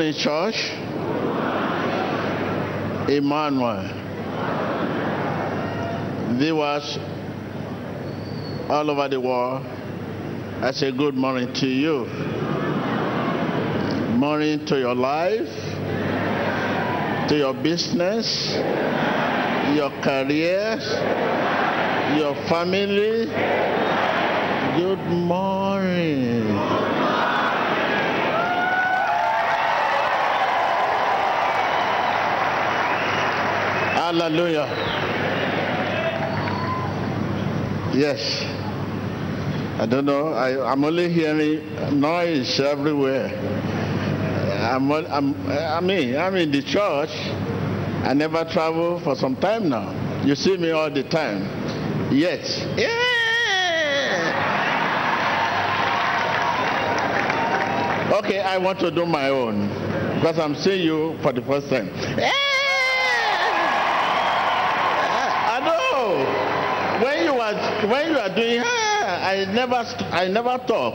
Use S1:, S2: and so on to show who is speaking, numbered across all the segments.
S1: morning, church. Emmanuel. Viewers all over the world, I say good morning to you. Morning to your life, to your business, your careers, your family. Good morning. Hallelujah. Yes. I don't know. I, I'm only hearing noise everywhere. I'm, I'm, I mean, I'm in the church. I never travel for some time now. You see me all the time. Yes. Yeah. Okay, I want to do my own because I'm seeing you for the first time. Yeah. I know. When when you are doing, ah, I never I never talk.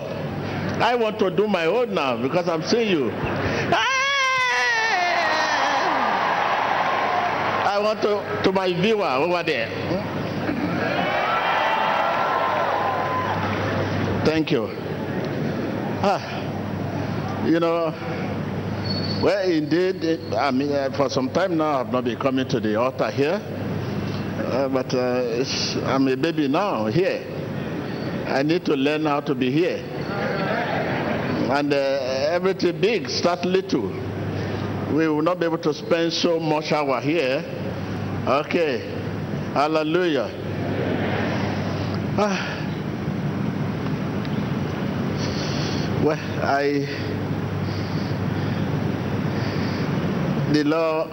S1: I want to do my own now because I'm seeing you. Ah! I want to to my viewer over there. Thank you. Ah, you know, well, indeed, I mean, uh, for some time now, I've not been coming to the altar here, uh, but uh, I'm a baby now here. I need to learn how to be here. And uh, everything big start little. We will not be able to spend so much hour here. Okay. Hallelujah. Ah. Well, I the Lord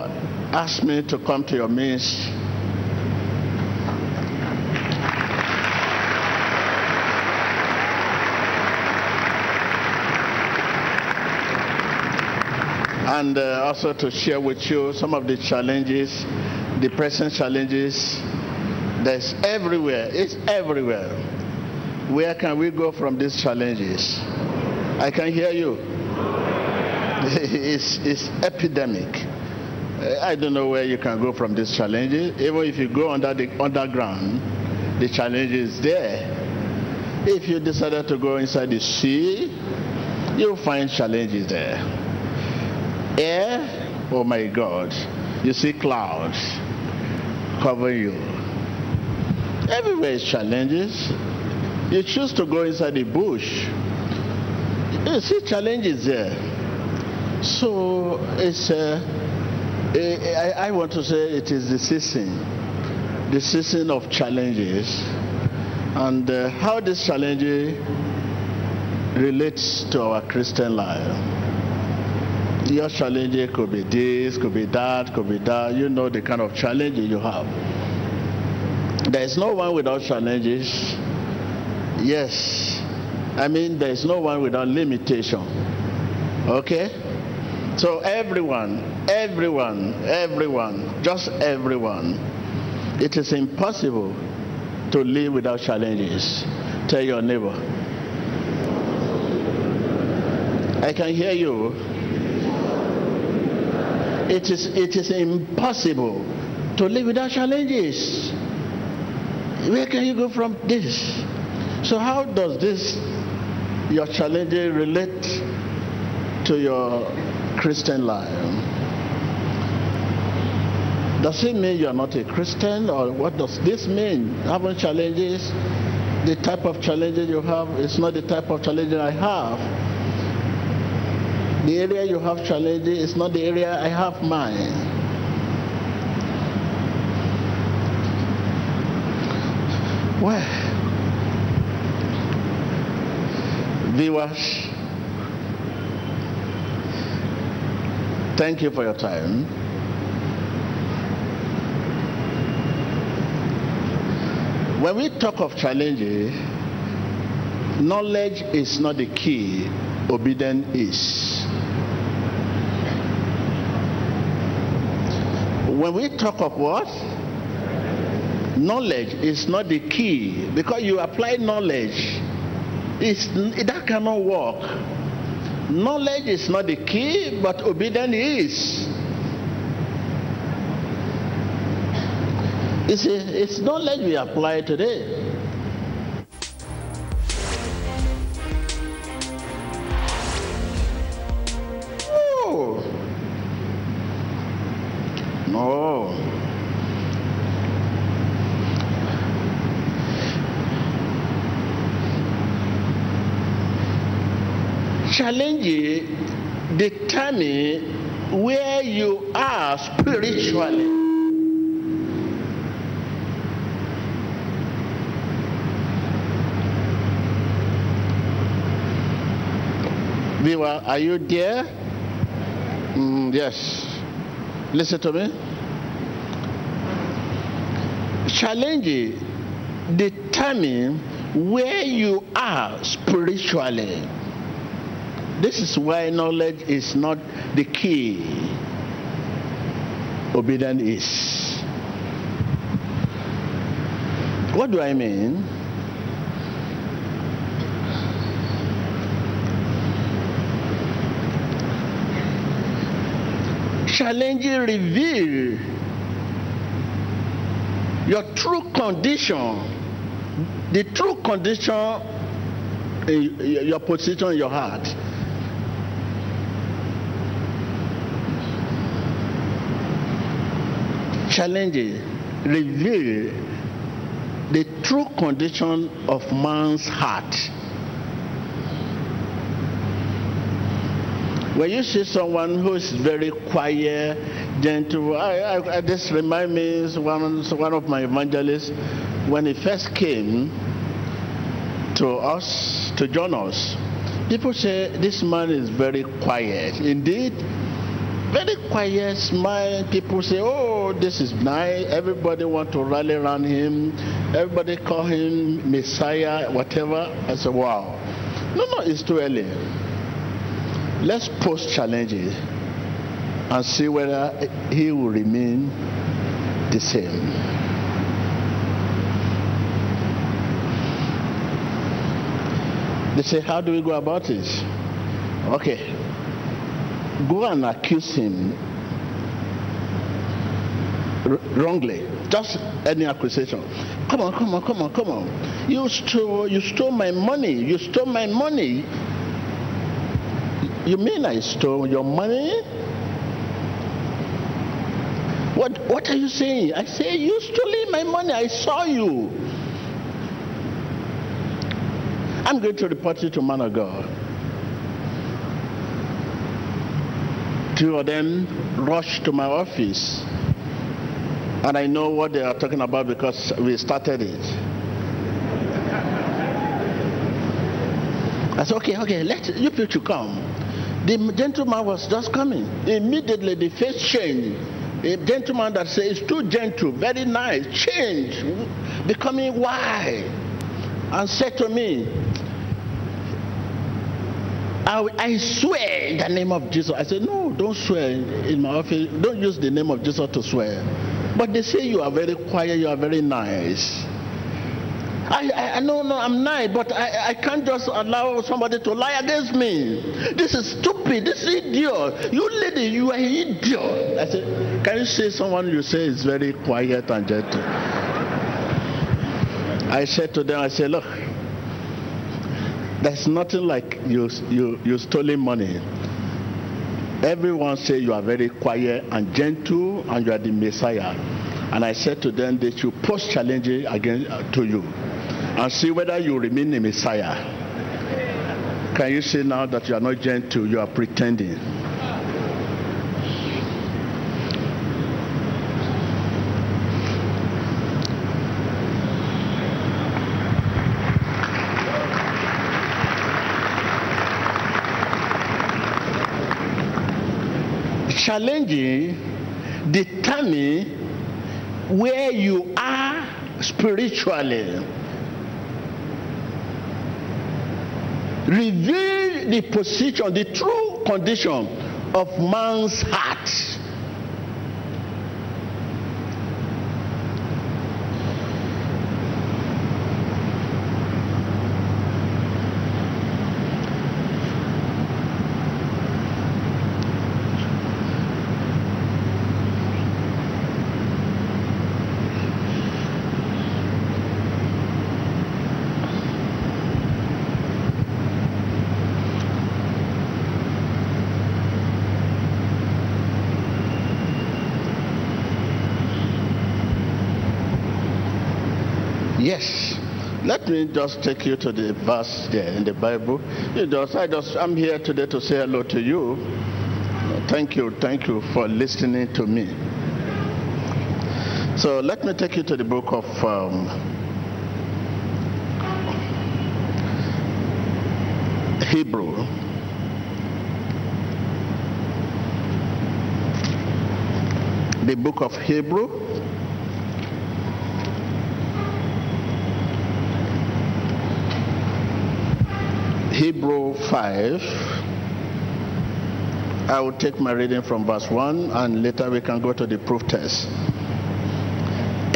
S1: asked me to come to your midst. And uh, also to share with you some of the challenges, the present challenges that's everywhere. It's everywhere. Where can we go from these challenges? I can hear you. It's, it's epidemic. I don't know where you can go from these challenges. Even if you go under the underground, the challenge is there. If you decided to go inside the sea, you'll find challenges there. Air, oh my God, you see clouds cover you. Everywhere is challenges. You choose to go inside the bush, you see challenges there. So it's uh, I, I want to say it is the season, the season of challenges, and uh, how this challenge relates to our Christian life. Your challenges could be this, could be that, could be that. You know the kind of challenges you have. There is no one without challenges. Yes, I mean there is no one without limitation. Okay? So everyone, everyone, everyone, just everyone, it is impossible to live without challenges. Tell your neighbor. I can hear you. It is, it is impossible to live without challenges. Where can you go from this? So how does this, your challenge relate to your Christian life? Does it mean you are not a Christian, or what does this mean? Having challenges, the type of challenges you have is not the type of challenges I have. The area you have challenges is not the area I have mine. Well, viewers, thank you for your time. When we talk of challenges, knowledge is not the key, obedience is. When we talk of what? Knowledge is not the key because you apply knowledge. It's, that cannot work. Knowledge is not the key, but obedience is. You see, it's knowledge we apply today. Determine where you are spiritually. Viewer, are you there? Mm, yes. Listen to me. Challenge determine where you are spiritually. This is why knowledge is not the key. Obedience is. What do I mean? challenging reveal your true condition, the true condition, eh, your position in your heart. Challenging reveal the true condition of man's heart. When you see someone who is very quiet, gentle, I, I, I this reminds me one, one of my evangelists when he first came to us to join us. People say this man is very quiet. Indeed, very quiet, smile. People say, "Oh, this is nice." Everybody want to rally around him. Everybody call him Messiah, whatever. I said, "Wow." No, no, it's too early. Let's post challenges and see whether he will remain the same. They say, How do we go about it? Okay. Go and accuse him wrongly. Just any accusation. Come on, come on, come on, come on. You stole you stole my money. You stole my money. You mean I stole your money? What, what are you saying? I say, You stole my money. I saw you. I'm going to report you to man of God. Two of them rushed to my office. And I know what they are talking about because we started it. I said, okay, okay, let you people come. The gentleman was just coming. Immediately the face changed. A gentleman that says too gentle, very nice, changed, becoming wide, and said to me, I, I, swear in the name of Jesus. I said, No, don't swear in my office. Don't use the name of Jesus to swear. But they say you are very quiet, you are very nice. I, I, no, no, I'm nice, but I, I can't just allow somebody to lie against me. This is stupid. This is idiot. You lady, you are idiot. I said, can you say someone you say is very quiet and gentle? I said to them, I said, look, there's nothing like you, you, you stolen money. Everyone say you are very quiet and gentle and you are the Messiah. And I said to them, they should post challenges against uh, to you and see whether you remain a Messiah. Can you say now that you are not gentle, you are pretending? Challenging determine where you are spiritually reveal the position, the true condition of man's heart. Let me just take you to the verse there in the Bible. You just, I just, I'm here today to say hello to you. Thank you, thank you for listening to me. So let me take you to the book of um, Hebrew. The book of Hebrew. Hebrew 5. I will take my reading from verse 1 and later we can go to the proof test.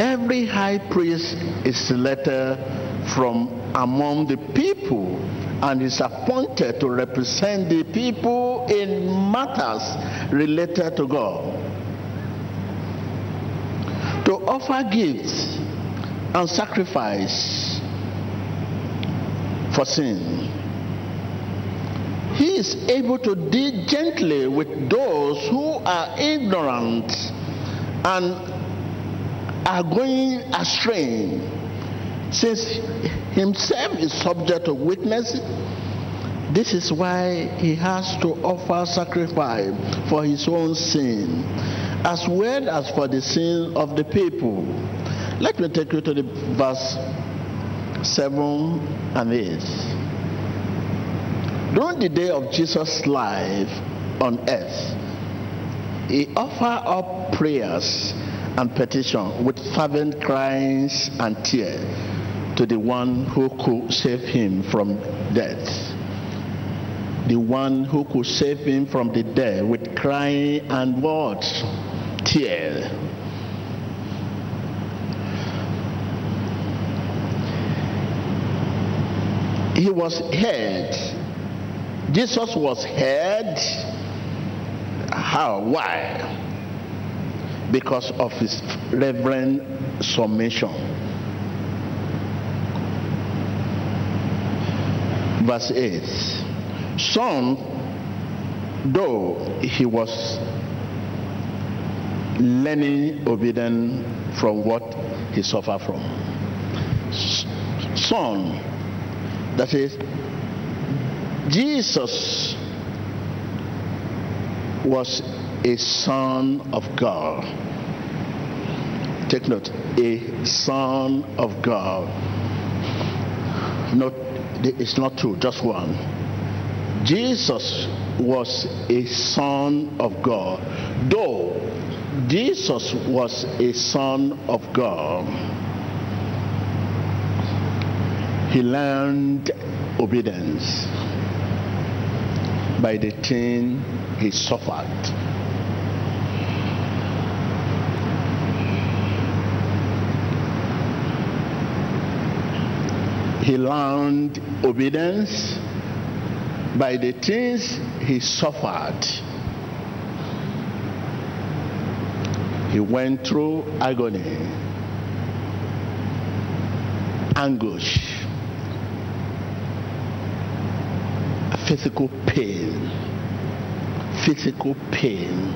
S1: Every high priest is selected from among the people and is appointed to represent the people in matters related to God. To offer gifts and sacrifice for sin. He is able to deal gently with those who are ignorant and are going astray. Since himself is subject to weakness this is why he has to offer sacrifice for his own sin as well as for the sin of the people. Let me take you to the verse 7 and 8 during the day of jesus life on earth he offered up prayers and petition with fervent cries and tears to the one who could save him from death. The one who could save him from the death with crying and what? Tears. He was heard. Jesus was heard. How? Why? because of his reverent submission. Verse 8 Some, though he was learning obedience from what he suffered from. Son, that is, Jesus was a son of God. Take note, a son of God. Not, it's not two, just one. Jesus was a son of God. Though Jesus was a son of God, he learned obedience by the thing he suffered. he learned obedience by the things he suffered. He went through agony, anguish, physical pain, physical pain.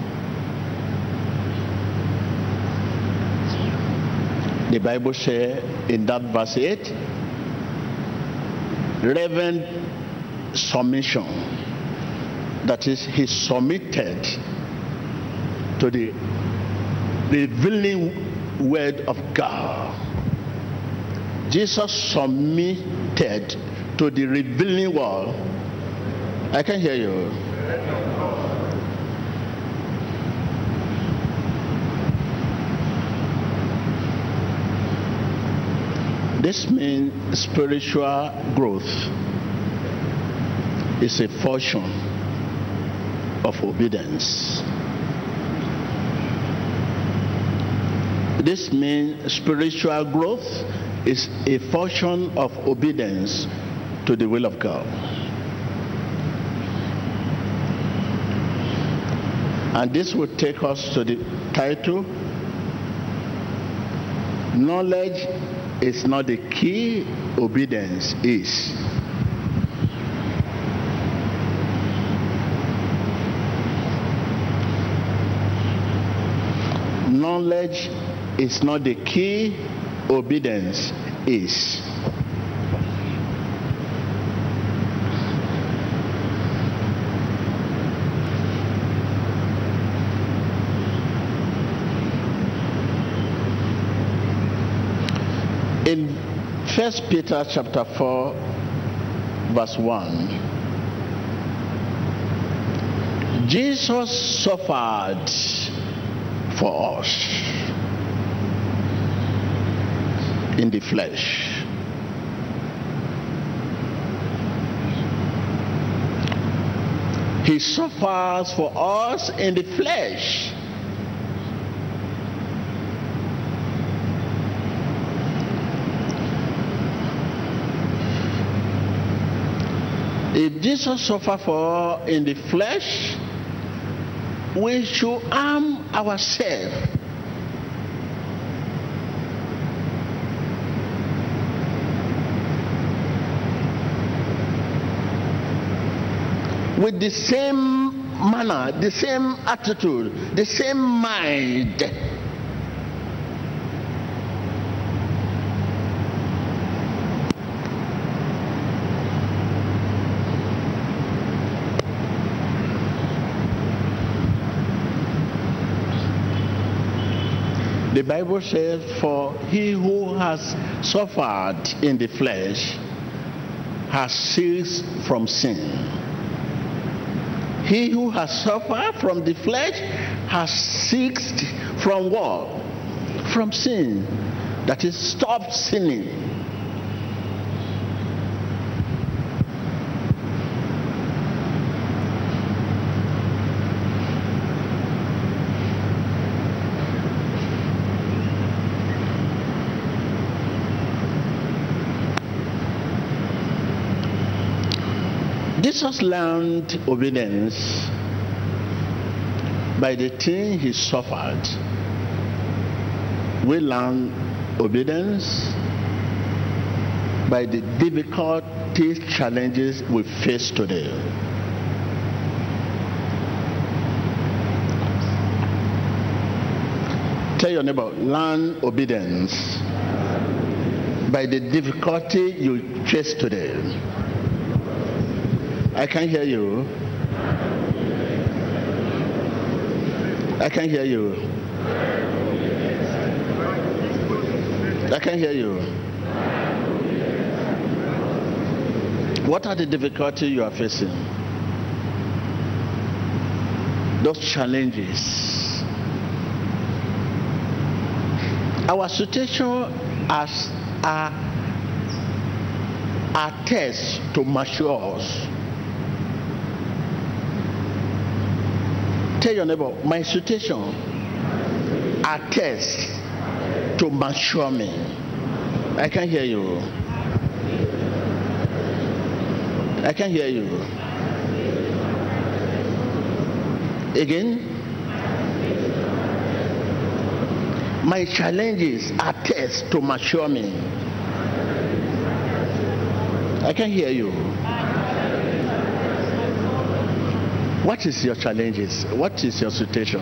S1: The Bible says in that verse 8 reverent submission. That is, he submitted to the revealing word of God. Jesus submitted to the revealing word. I can hear you. This means spiritual growth is a function of obedience. This means spiritual growth is a function of obedience to the will of God. And this will take us to the title Knowledge is not the key, obedience is. Knowledge is not the key, obedience is. First Peter chapter 4 verse 1. Jesus suffered for us in the flesh. He suffers for us in the flesh. If Jesus suffered for in the flesh, we should arm ourselves with the same manner, the same attitude, the same mind. Bible says, For he who has suffered in the flesh has ceased from sin. He who has suffered from the flesh has ceased from what? From sin. That is, stopped sinning. Jesus learned obedience by the thing he suffered. We learn obedience by the difficulties, challenges we face today. Tell your neighbor, learn obedience by the difficulty you face today. I can't hear you. I can't hear you. I can't hear you. What are the difficulties you are facing? Those challenges. Our situation as a, a test to mature us. Tell your neighbor, my situation attests to mature me. I can't hear you. I can't hear you. Again? My challenges are tests to mature me. I can't hear you. What is your challenges? What is your situation?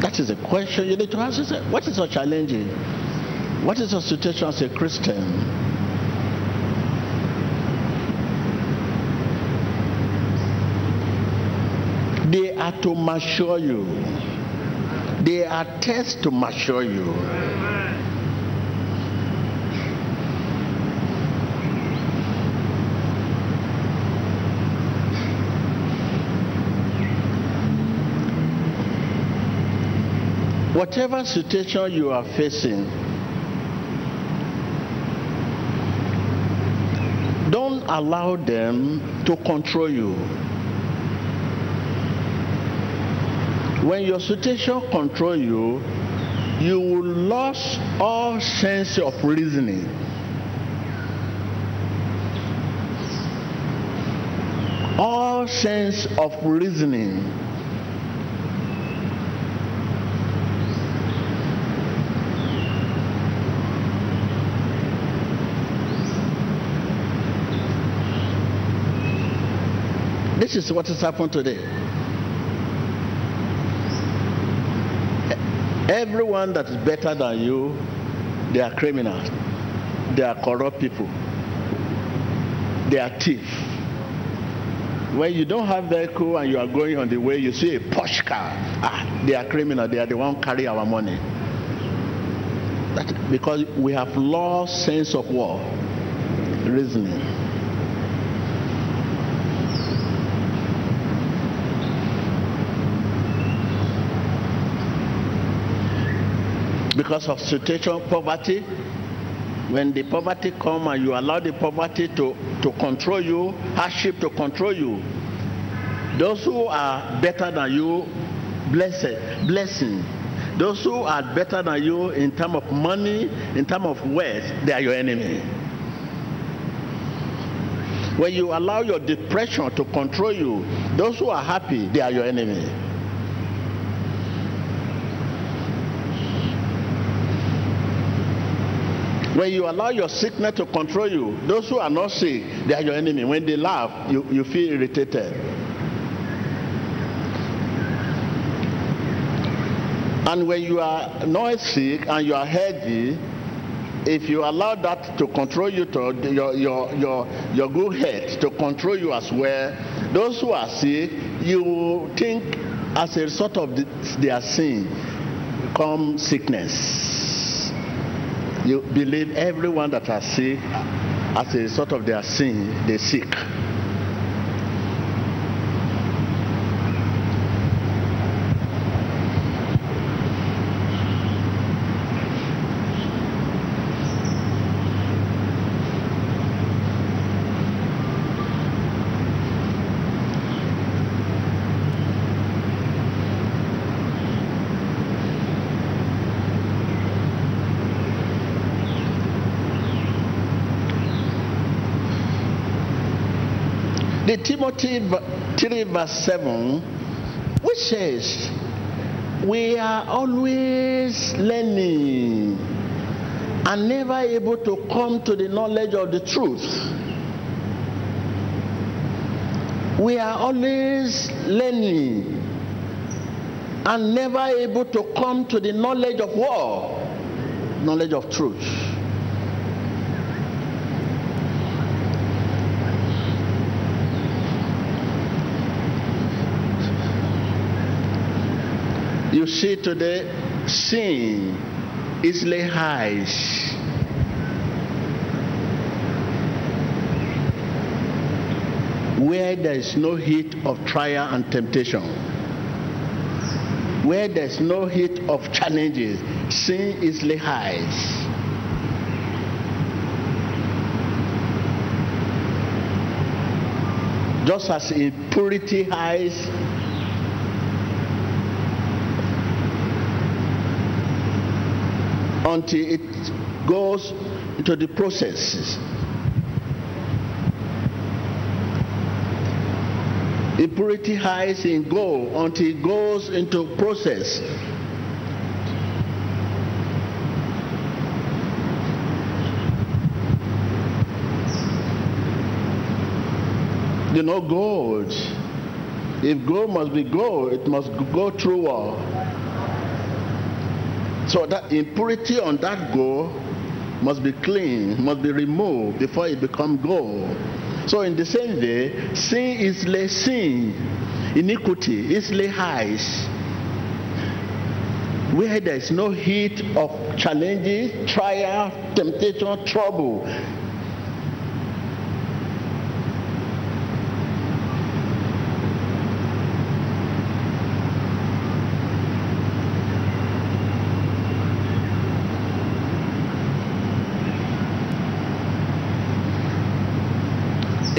S1: That is a question you need to ask yourself. What is your challenge? What is your situation as a Christian? They are to mature you. They are tests to mature you. Whatever situation you are facing, don't allow them to control you. When your situation control you, you will lose all sense of reasoning. All sense of reasoning. This is what has happened today. Everyone that is better than you, they are criminals. They are corrupt people. They are thieves. When you don't have vehicle and you are going on the way, you see a posh car. Ah, they are criminal. They are the one carry our money. That, because we have lost sense of war, reasoning. Because of situation, poverty, when the poverty come and you allow the poverty to, to control you, hardship to control you, those who are better than you, blessed, blessing. Those who are better than you in terms of money, in terms of wealth, they are your enemy. When you allow your depression to control you, those who are happy, they are your enemy. When you allow your sickness to control you, those who are not sick, they are your enemy. When they laugh, you, you feel irritated. And when you are not sick and you are healthy, if you allow that to control you to your your your your good health to control you as well, those who are sick, you think as a result of the, their sin come sickness. You believe everyone that are sick as a result of their sin, they sick. The Timothy 3 verse 7, which says, We are always learning and never able to come to the knowledge of the truth. We are always learning and never able to come to the knowledge of what? Knowledge of truth. You see today, sin easily hides. Where there is no heat of trial and temptation, where there is no heat of challenges, sin easily hides. Just as impurity hides until it goes into the processes. Impurity hides in gold until it goes into process. You know, gold. If gold must be gold, it must go through what? So that impurity on that gold must be clean, must be removed before it become gold. So in the same way, sin is less sin, iniquity is less highs. Where there is no heat of challenges, trial, temptation, trouble.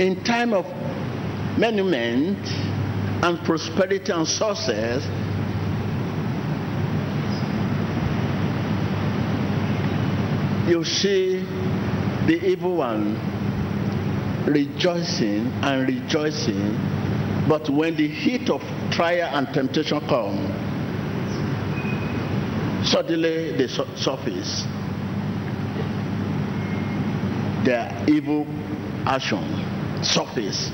S1: In time of monument and prosperity and success, you see the evil one rejoicing and rejoicing, but when the heat of trial and temptation come, suddenly they surface. Their evil action surface.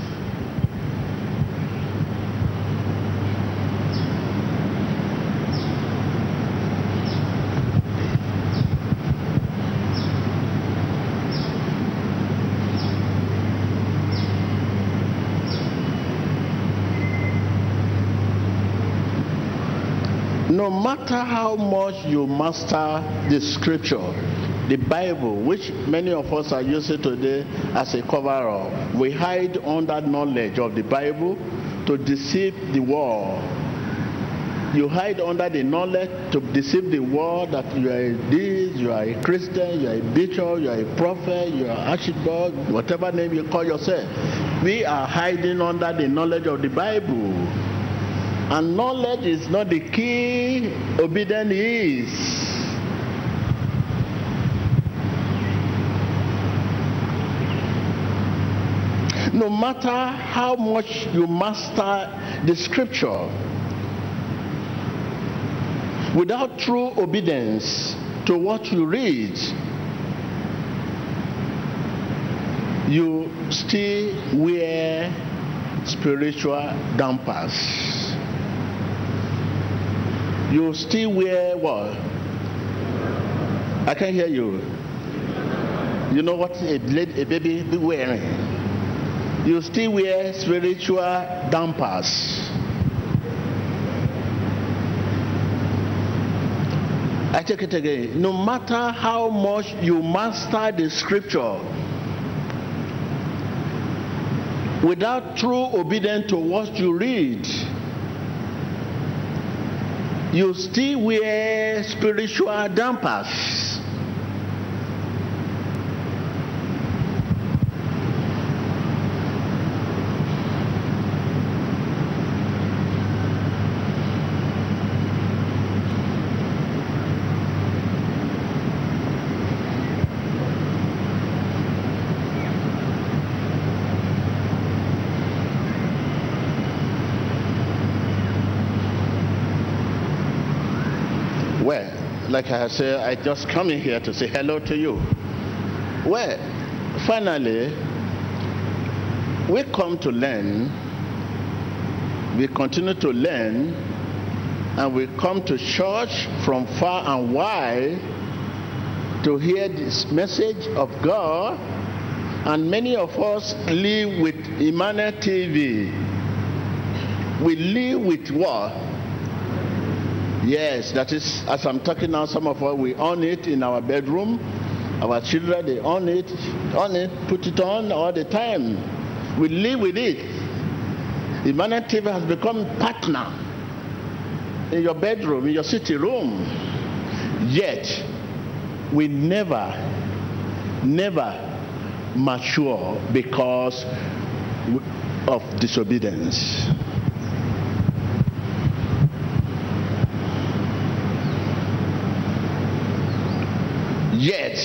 S1: no matter how much you master the scripture, the Bible, which many of us are using today as a cover up, we hide under knowledge of the Bible to deceive the world. You hide under the knowledge to deceive the world that you are a this, you are a Christian, you are a bishop, you are a prophet, you are archibald, whatever name you call yourself. We are hiding under the knowledge of the Bible. And knowledge is not the key, obedience is. No matter how much you master the scripture, without true obedience to what you read, you still wear spiritual dampers. You still wear what? I can't hear you. You know what a, a baby be wearing? You still wear spiritual dampers. I take it again. No matter how much you master the scripture, without true obedience to what you read, you still wear spiritual dampers. Like I said, I just come in here to say hello to you. Well, finally, we come to learn, we continue to learn, and we come to church from far and wide to hear this message of God. And many of us live with Emmanuel TV. We live with what? Yes, that is, as I'm talking now, some of us, we own it in our bedroom. Our children, they own it, own it, put it on all the time. We live with it. Emmanuel TV has become partner in your bedroom, in your city room. Yet, we never, never mature because of disobedience. Yet,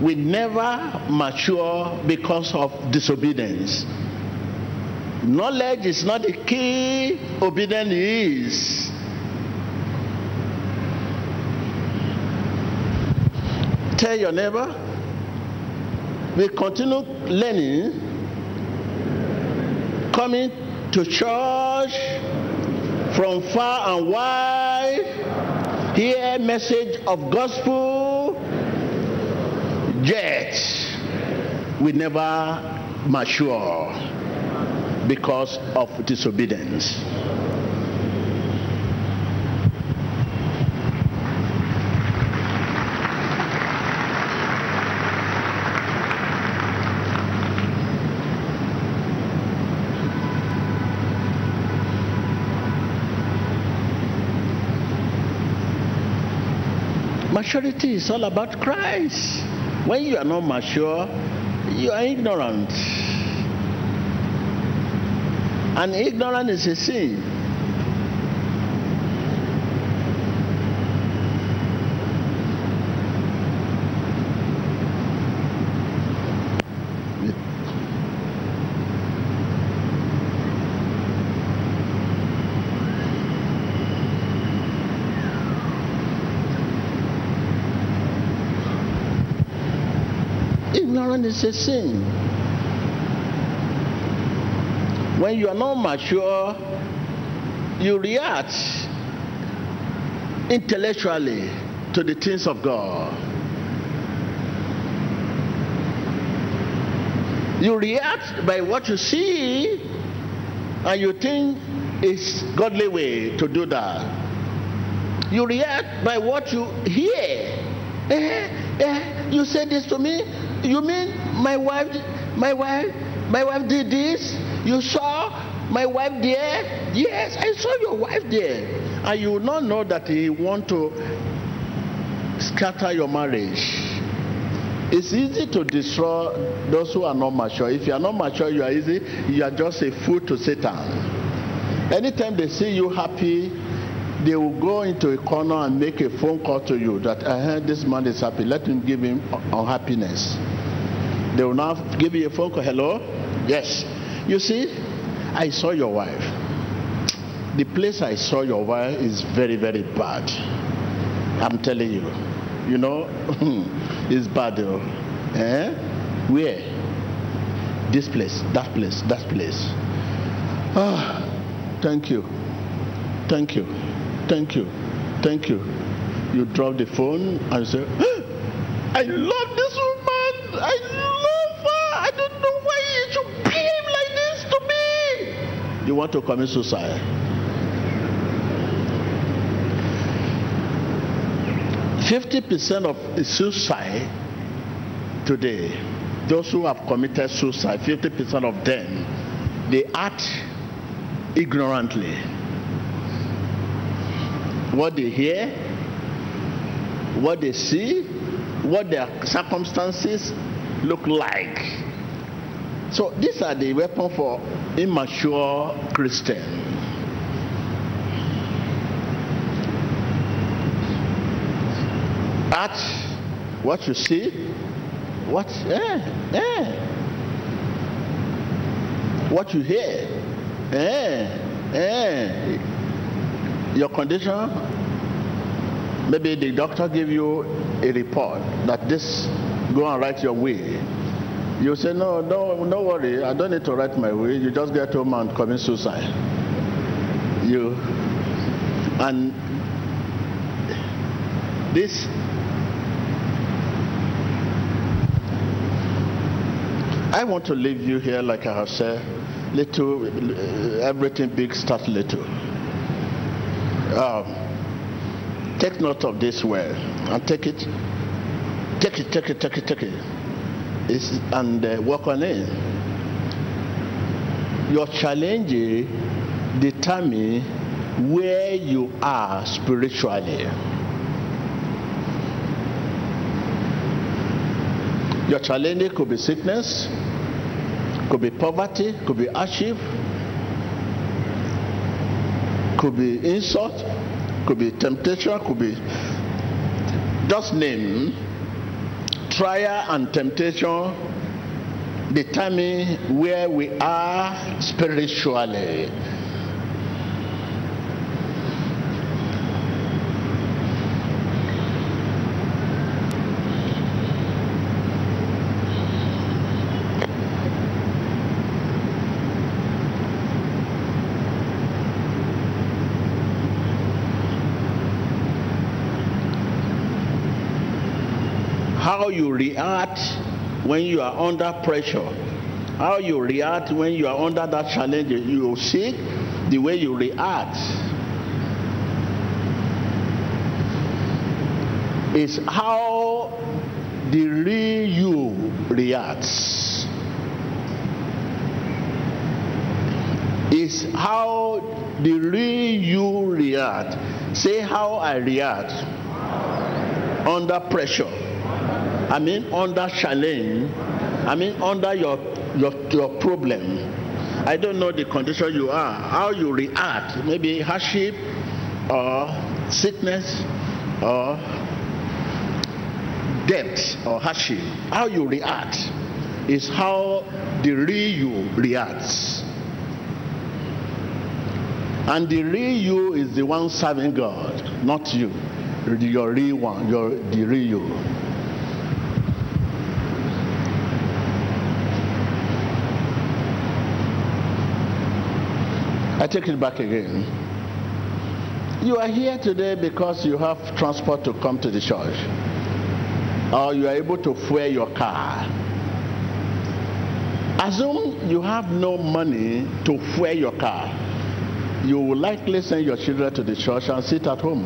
S1: we never mature because of disobedience. Knowledge is not the key, obedience is. Tell your neighbor, we continue learning, coming to church from far and wide, hear message of gospel yet we never mature because of disobedience. Maturity is all about Christ. When you are not mature, you are ignorant. And ignorance is a sin. Is a sin. When you are not mature, you react intellectually to the things of God. You react by what you see, and you think it's godly way to do that. You react by what you hear. Eh, eh, you said this to me. You mean my wife, my wife, my wife did this? You saw my wife there? Yes, I saw your wife there. And you will not know that he want to scatter your marriage. It's easy to destroy those who are not mature. If you are not mature, you are easy. You are just a fool to Satan. Anytime they see you happy, they will go into a corner and make a phone call to you that I uh, heard this man is happy. Let him give him unhappiness. They will now give you a phone call. Hello? Yes. You see, I saw your wife. The place I saw your wife is very, very bad. I'm telling you. You know, it's bad. Though. Eh? Where? This place, that place, that place. Ah, thank you. Thank you. Thank you. Thank you. You drop the phone and say, I love this woman. I love her. I don't know why you should behave like this to me. You want to commit suicide. Fifty percent of suicide today, those who have committed suicide, fifty percent of them, they act ignorantly. What they hear, what they see, what their circumstances look like. So these are the weapons for immature Christian. At what you see, what eh, eh. what you hear, eh, eh. Your condition, maybe the doctor give you a report that this go and write your will. You say, no, no, no worry, I don't need to write my will. You just get home and commit suicide. You, and this, I want to leave you here, like I have said, little, everything big starts little. Um, take note of this word and take it, take it, take it, take it, take it, it's, and uh, work on it. Your challenge determine where you are spiritually. Your challenge could be sickness, could be poverty, could be hardship, could be insult, could be temptation, could be just name trial and temptation determine where we are spiritually. How you react when you are under pressure, how you react when you are under that challenge. You see the way you react is how the real you reacts. Is how the real you react. Say how I react under pressure. I mean under challenge. I mean under your your your problem. I don't know the condition you are, how you react, maybe hardship or sickness or debt or hardship. How you react is how the real you reacts. And the real you is the one serving God, not you. Your real one, your the real you. I take it back again. You are here today because you have transport to come to the church, or you are able to fuel your car. Assume you have no money to fuel your car. You will likely send your children to the church and sit at home.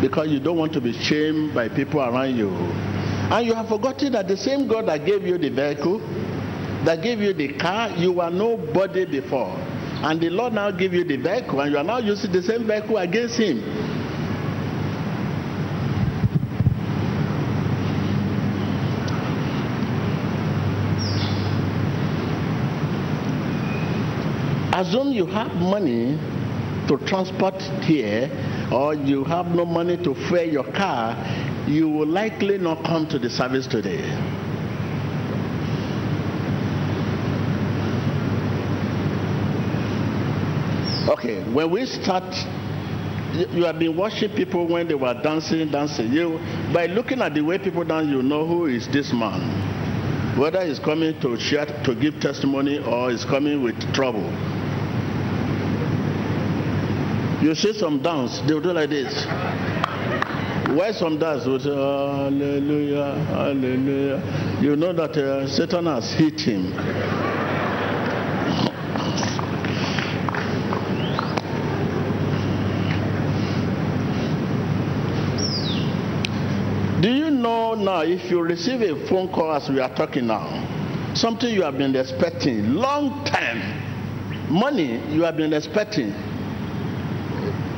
S1: because you don't want to be shamed by people around you. And you have forgotten that the same God that gave you the vehicle, that gave you the car, you were nobody before. And the Lord now give you the vehicle, and you are now using the same vehicle against Him. Assume you have money to transport here, or you have no money to fare your car, you will likely not come to the service today. Okay, when we start, you have been watching people when they were dancing, dancing. You, by looking at the way people dance, you know who is this man. Whether he's coming to share, to give testimony, or he's coming with trouble. You see some dance, they will do like this. Why some dance will say, Hallelujah, Hallelujah. You know that uh, Satan has hit him. Know now if you receive a phone call as we are talking now, something you have been expecting long time, money you have been expecting,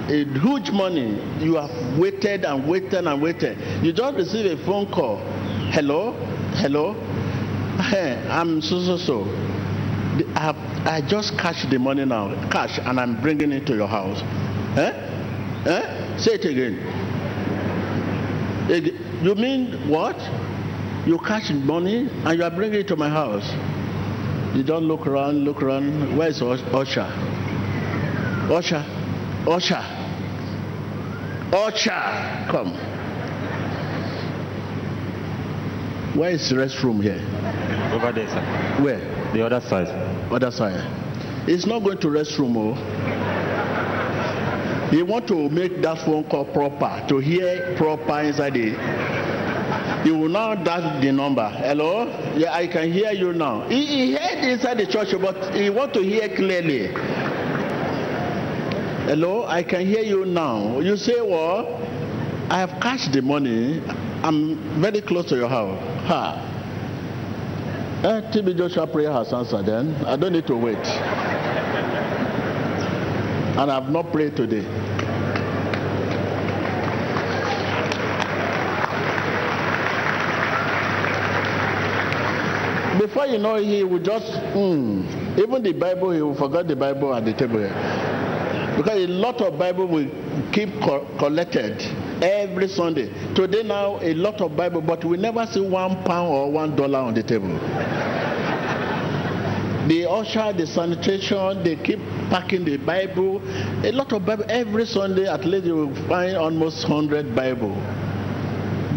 S1: a huge money you have waited and waited and waited. You just receive a phone call. Hello, hello. Hey, I'm so so so. I, have, I just cash the money now, cash, and I'm bringing it to your house. Eh? Eh? Say it again. You mean what? You cash money and you are bringing it to my house. You don't look around, look around. Where's Usher? Usher, Usher, Usher, come. Where is the restroom here?
S2: Over there, sir.
S1: Where?
S2: The other side.
S1: Other side. It's not going to restroom, oh. He want to make that phone call proper, to hear proper inside the. He will now dial the number. Hello? Yeah, I can hear you now. He, he heard inside the church, but he want to hear clearly. Hello, I can hear you now. You say? Well, I have cashed the money. I'm very close to your house. Ha. Eh, TB Joshua prayer has answered then. I don't need to wait. And I've not prayed today. Before you know, he will just, mm, even the Bible, he will forget the Bible at the table here. Because a lot of Bible will keep co- collected every Sunday. Today now, a lot of Bible, but we never see one pound or one dollar on the table. the usher, the sanitation, they keep packing the Bible. A lot of Bible every Sunday. At least you will find almost hundred Bible.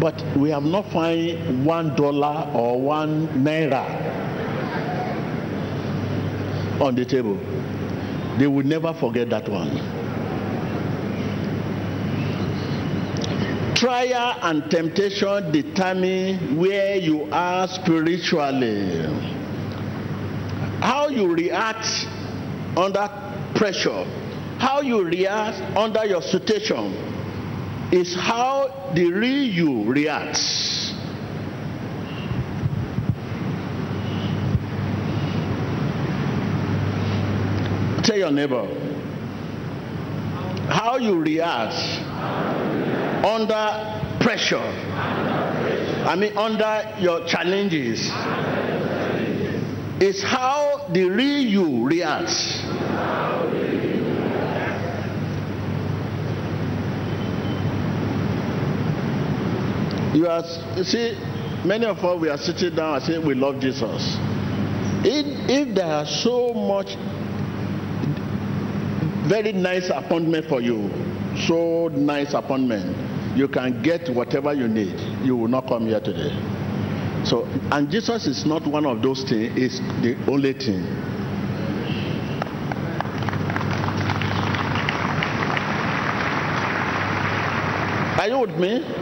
S1: But we have not found one dollar or one naira on the table. They will never forget that one. Trial and temptation determine where you are spiritually. How you react under pressure, how you react under your situation is how the real you reacts. Tell your neighbor how you react under pressure. I mean, under your challenges is how the real you reacts. You are, you see, many of us we are sitting down and saying we love Jesus. If, there are so much very nice appointment for you, so nice appointment, you can get whatever you need. You will not come here today. So, and Jesus is not one of those things, it's the only thing. Are you with me?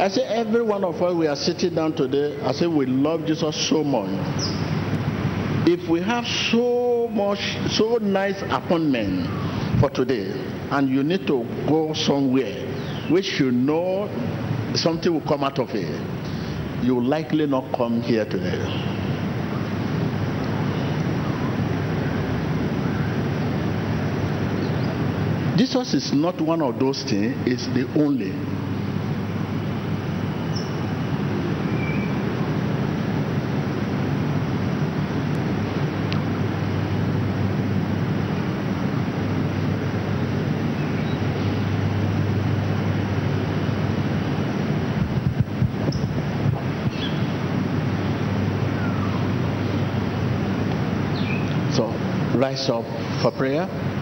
S1: I say every one of us we are sitting down today, I say we love Jesus so much. If we have so much, so nice appointment for today, and you need to go somewhere, which you know something will come out of it, you will likely not come here today. Jesus is not one of those things, it's the only. So rise up for prayer.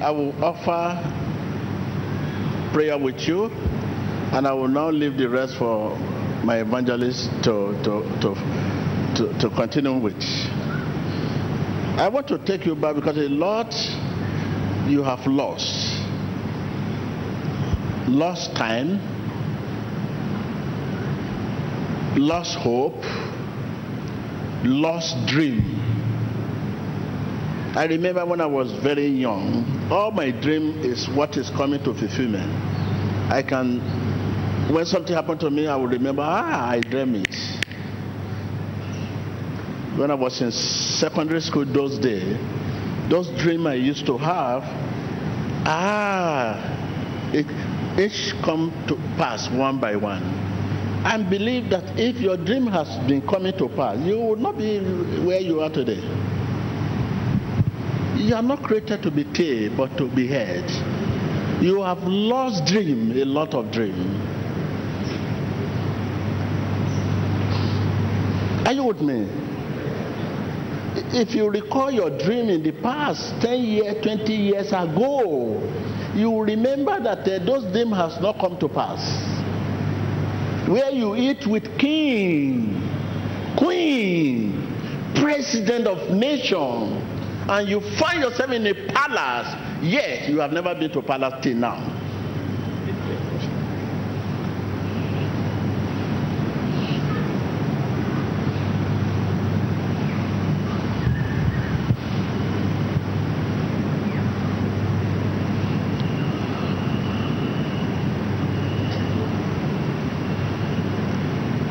S1: I, will offer prayer with you, and I will now leave the rest for my evangelist to, to, to, to, to continue with. I want to take you back because a lot you have lost. Lost time, lost hope, lost dream. I remember when I was very young, all my dream is what is coming to fulfillment. I can, when something happened to me, I will remember, ah, I dream it. When I was in secondary school those days, those dreams I used to have, ah, it, each come to pass one by one. And believe that if your dream has been coming to pass, you will not be where you are today. You are not created to be killed, but to be heard. You have lost dream, a lot of dream. Are you with me? If you recall your dream in the past, 10 years, 20 years ago, you remember that uh, those dreams has not come to pass. Where you eat with king, queen, president of nation, and you find yourself in a palace, yet you have never been to palace till now.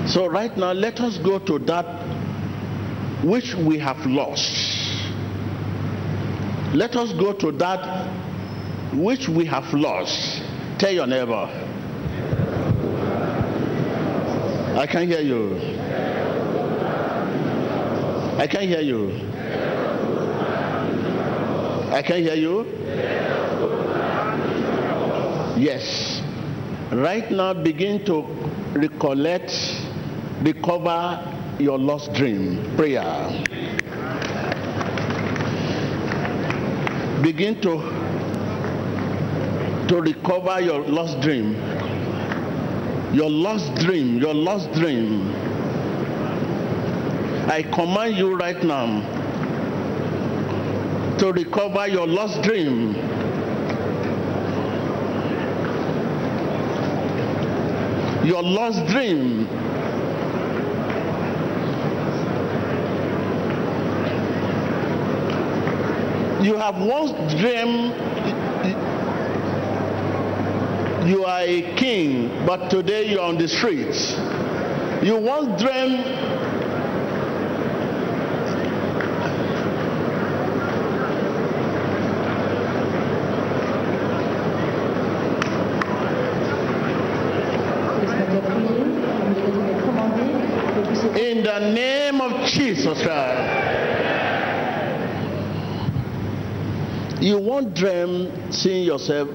S1: So, right now, let us go to that which we have lost. Let us go to that which we have lost. Tell your neighbor. I can't hear you. I can't hear you. I can't hear you. Yes. Right now, begin to recollect, recover your lost dream. Prayer. Begin to to recover your lost dream. Your lost dream your lost dream. I command you right now to recover your lost dream. Your lost dream you have once dreamed you are a king, but today you are on the streets. You once dreamed in the name of Jesus Christ. You won't dream seeing yourself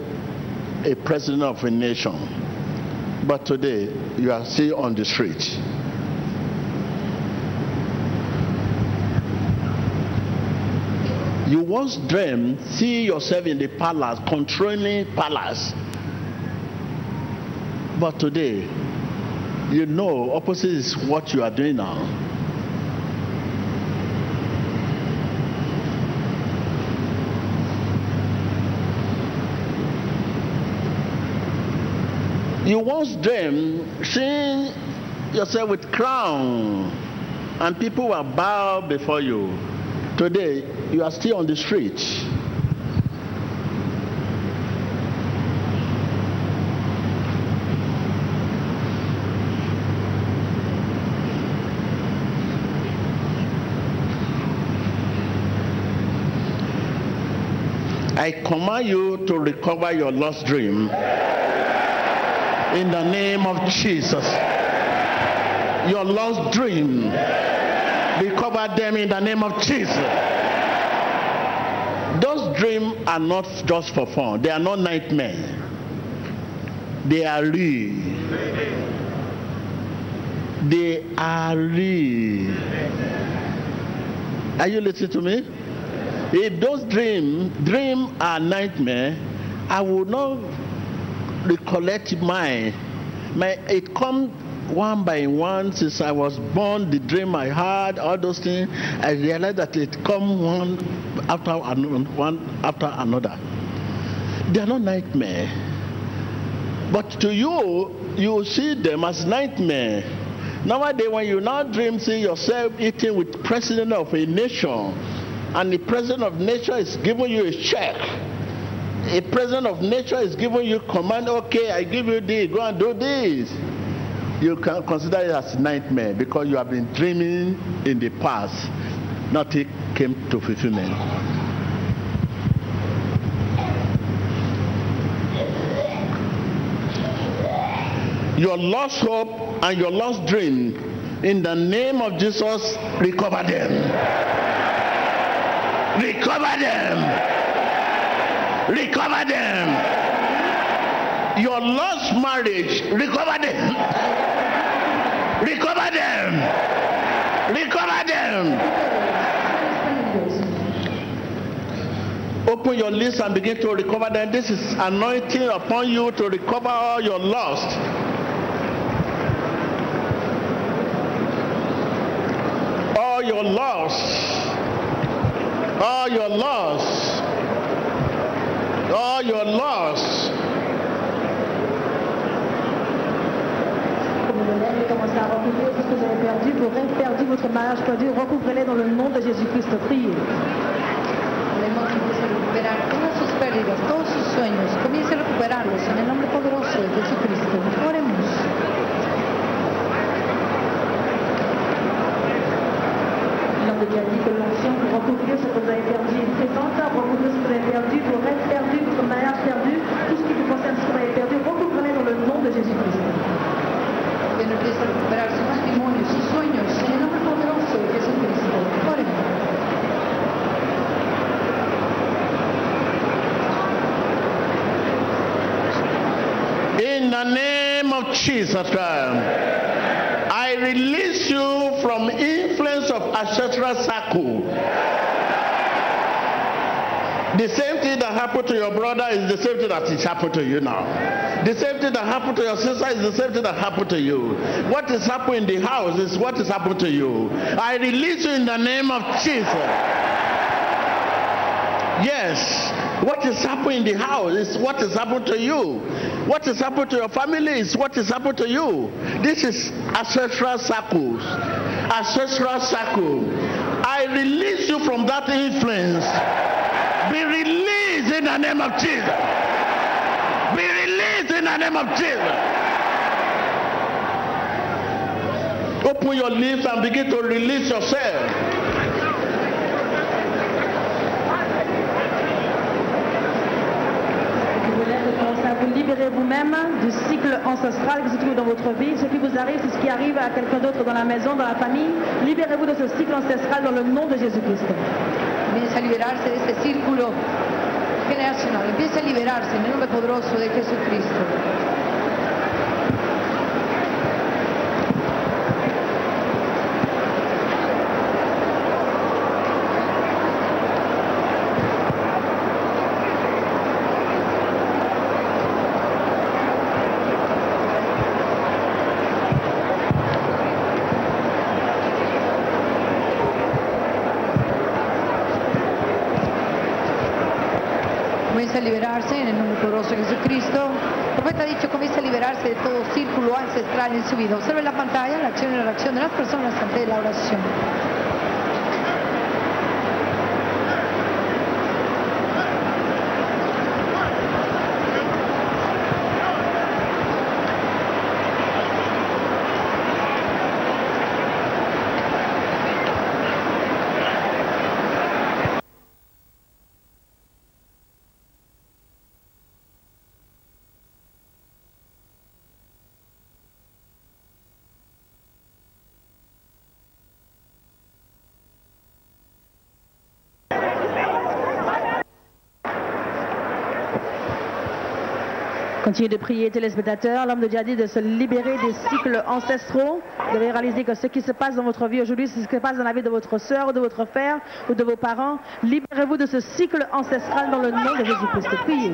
S1: a president of a nation, but today you are still on the street. You once dreamed, see yourself in the palace, controlling palace. But today, you know opposite is what you are doing now. You once dreamed seeing yourself with crown and people will bow before you. Today, you are still on the street. I command you to recover your lost dream in the name of Jesus. Your lost dream, recover them in the name of Jesus. Those dreams are not just for fun, they are not nightmares, they are real. They are real. Are you listening to me? If those dreams dream are nightmare, I will not recollect mine. My it come one by one since I was born, the dream I had, all those things. I realized that it come one after one after another. They are not nightmare. But to you, you see them as nightmare. Nowadays, when you now dream, see yourself eating with president of a nation, and the president of nature is giving you a check. A president of nature is giving you command, okay, I give you this, go and do this. You can consider it as nightmare because you have been dreaming in the past. Nothing came to fulfillment. Your lost hope and your lost dream, in the name of Jesus, recover them. Recover them. Recover them. Your lost marriage, recover them. Recover them. Recover them. Open your lips and begin to recover them. This is anointing upon you to recover all your lost. All your lost. All your loss. All your loss.
S3: À recouvrir tout ce que vous avez perdu, vos rêves perdus, votre mariage perdu, recouvrez-les dans le nom de Jésus-Christ. Priez.
S4: Recuperar todas sus pérdidas, todos sus sueños. Comience a recuperarlos en el nombre poderoso de Jesucristo. Oremos.
S3: L'homme de Dieu a dit que l'onction pour recouvrir ce que vous avez perdu est présente, recouvrir ce que vous avez perdu, vos rêves perdus, de Jésus-Christ.
S4: Que a recuperar su matrimonio, sus sueños el nombre poderoso de Jesucristo.
S1: In the name of Jesus Christ, I release you from influence of ancestral circle. The same thing that happened to your brother is the same thing that is happened to you now. The same thing that happened to your sister is the same thing that happened to you. What is happening in the house is what is happened to you. I release you in the name of Jesus. Yes, what is happening in the house is what is happened to you. What is happened to your family is what is happened to you. This is ancestral circles. Ancestral circle. I release you from that influence. Be released in the name of Jesus. Be released in the name of Jesus. Open your lips and begin to release yourself.
S3: Vous libérer vous-même du cycle ancestral qui se trouve dans votre vie. Ce qui vous arrive, c'est ce qui arrive à quelqu'un d'autre dans la maison, dans la famille. Libérez-vous de ce cycle ancestral dans le nom de Jésus-Christ.
S4: Comienza a liberarse de este círculo generacional. Empieza a liberarse en el nombre poderoso de Jesucristo. comience a liberarse en el nombre poderoso de Jesucristo. El profeta ha dicho, comience a liberarse de todo círculo ancestral en su vida. Observe la pantalla la acción y la reacción de las personas ante la oración.
S3: Continuez de prier, téléspectateurs. L'homme de Dieu a dit de se libérer des cycles ancestraux. Vous devez réaliser que ce qui se passe dans votre vie aujourd'hui, c'est ce qui se passe dans la vie de votre soeur ou de votre frère ou de vos parents. Libérez-vous de ce cycle ancestral dans le nom de Jésus-Christ. Priez.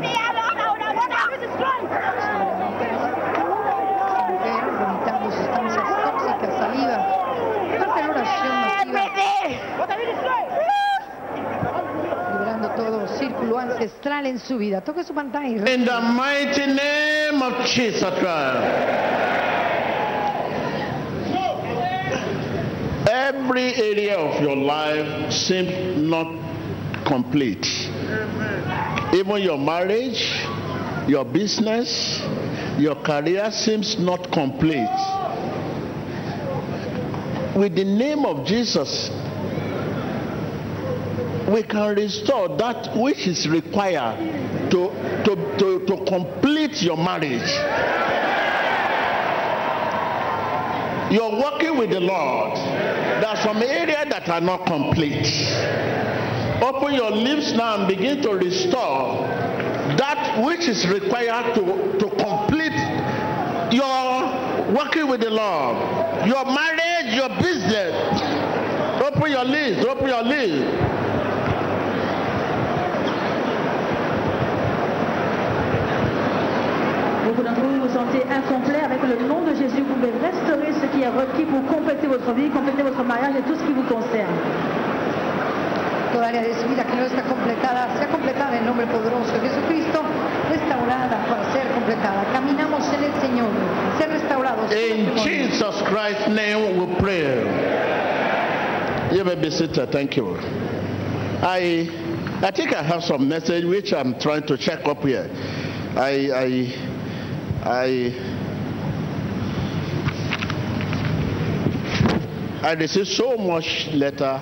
S4: En su vida. Toque su pantalla y
S1: In the mighty name of Jesus Christ. Every area of your life seems not complete. Even your marriage, your business, your career seems not complete. With the name of Jesus, we can restore that which is required to, to, to, to complete your marriage. You're working with the Lord. There are some areas that are not complete. Open your lips now and begin to restore that which is required to, to complete your working with the Lord, your marriage, your business. Open your lips, open your lips.
S3: Vous sentez incomplet. Avec le nom de Jésus, vous pouvez restaurer ce qui est requis pour compléter votre vie, compléter votre mariage et tout ce qui vous concerne.
S4: toda área de su vida que no está completada, sea completada en el nombre poderoso de Jesucristo, restaurada para ser completada. Caminamos en el Señor, ser restaurados.
S1: In Jesus Christ's name we pray. You may be seated. Thank you. I I think I have some message which I'm trying to check up here. I I I I received so much letter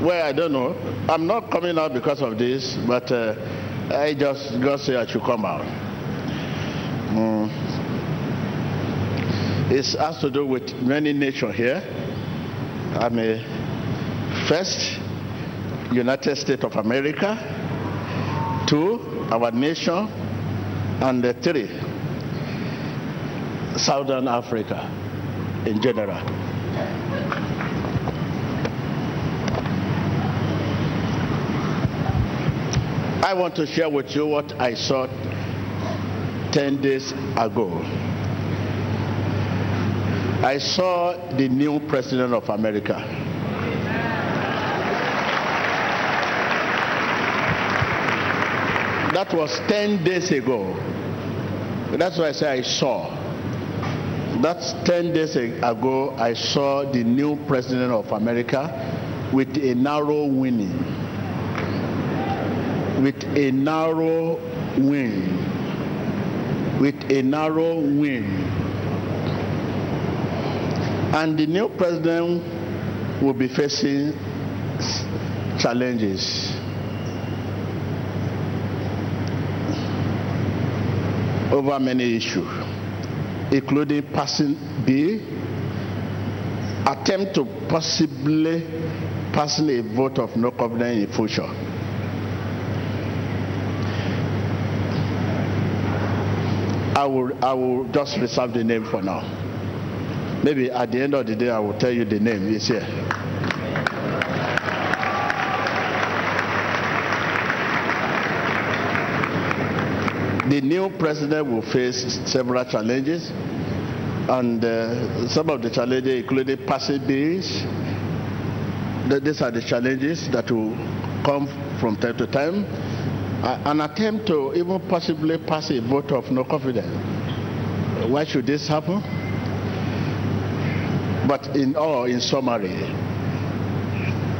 S1: where I don't know. I'm not coming out because of this, but uh, I just God say I should come out. Mm. It has to do with many nations here. I'm a first United States of America, two our nation, and the three Southern Africa in general. I want to share with you what I saw 10 days ago. I saw the new president of America. That was 10 days ago. That's why I say I saw. That's 10 days ago, I saw the new president of America with a narrow winning. With a narrow win. With a narrow win. And the new president will be facing challenges. over many issues, including passing bill, attempt to possibly passing a vote of no confidence in future. I will, I will just reserve the name for now. Maybe at the end of the day, I will tell you the name. It's here. The new president will face several challenges, and uh, some of the challenges including passing bills. These are the challenges that will come from time to time. uh, an attempt to even possibly pass a vote of no confidence. Why should this happen? But in all, in summary,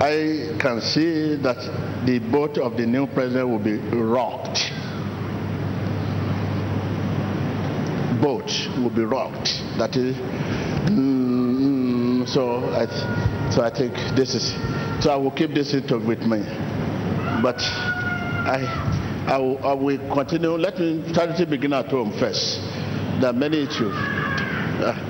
S1: I can see that the boat of the new president will be rocked. Boat will be rocked. That is, mm, so I, th- so I think this is, so I will keep this into with me. But I, I will, I will continue. Let me try to begin at home first. There are many issues. Uh,